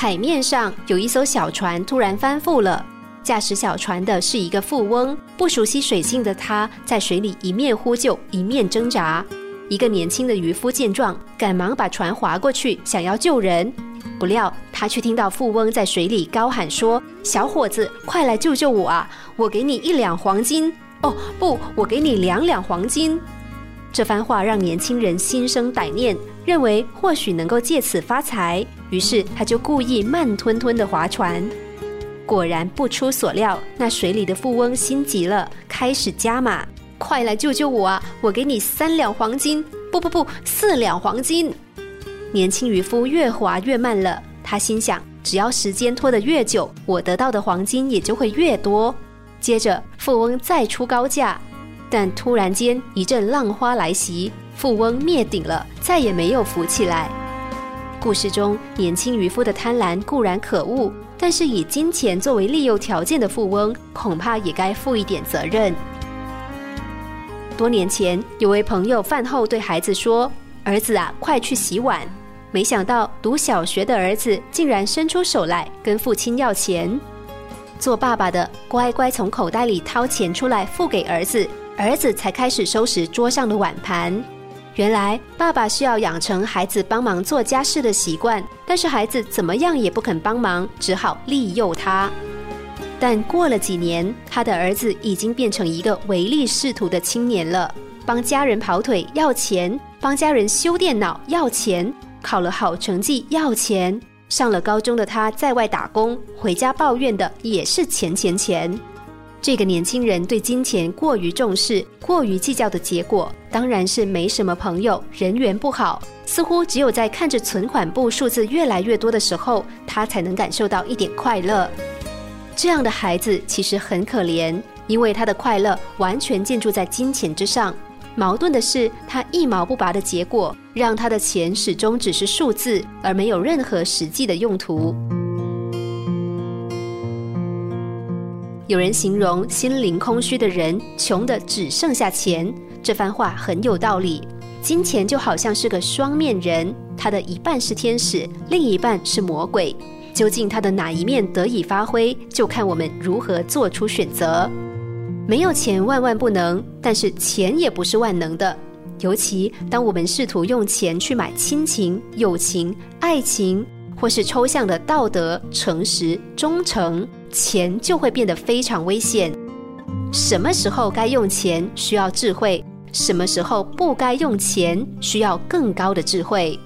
海面上有一艘小船突然翻覆了。驾驶小船的是一个富翁，不熟悉水性的他在水里一面呼救，一面挣扎。一个年轻的渔夫见状，赶忙把船划过去，想要救人。不料他却听到富翁在水里高喊说：“小伙子，快来救救我啊！我给你一两黄金。哦，不，我给你两两黄金。”这番话让年轻人心生歹念，认为或许能够借此发财，于是他就故意慢吞吞地划船。果然不出所料，那水里的富翁心急了，开始加码：“快来救救我啊！我给你三两黄金，不不不，四两黄金。”年轻渔夫越划越慢了，他心想：只要时间拖得越久，我得到的黄金也就会越多。接着，富翁再出高价，但突然间一阵浪花来袭，富翁灭顶了，再也没有浮起来。故事中，年轻渔夫的贪婪固然可恶。但是以金钱作为利诱条件的富翁，恐怕也该负一点责任。多年前，有位朋友饭后对孩子说：“儿子啊，快去洗碗。”没想到读小学的儿子竟然伸出手来跟父亲要钱。做爸爸的乖乖从口袋里掏钱出来付给儿子，儿子才开始收拾桌上的碗盘。原来爸爸需要养成孩子帮忙做家事的习惯，但是孩子怎么样也不肯帮忙，只好利诱他。但过了几年，他的儿子已经变成一个唯利是图的青年了，帮家人跑腿要钱，帮家人修电脑要钱，考了好成绩要钱。上了高中的他在外打工，回家抱怨的也是钱钱钱。这个年轻人对金钱过于重视、过于计较的结果，当然是没什么朋友，人缘不好。似乎只有在看着存款簿数字越来越多的时候，他才能感受到一点快乐。这样的孩子其实很可怜，因为他的快乐完全建筑在金钱之上。矛盾的是，他一毛不拔的结果，让他的钱始终只是数字，而没有任何实际的用途。有人形容心灵空虚的人穷的只剩下钱，这番话很有道理。金钱就好像是个双面人，他的一半是天使，另一半是魔鬼。究竟他的哪一面得以发挥，就看我们如何做出选择。没有钱万万不能，但是钱也不是万能的。尤其当我们试图用钱去买亲情、友情、爱情。或是抽象的道德、诚实、忠诚，钱就会变得非常危险。什么时候该用钱，需要智慧；什么时候不该用钱，需要更高的智慧。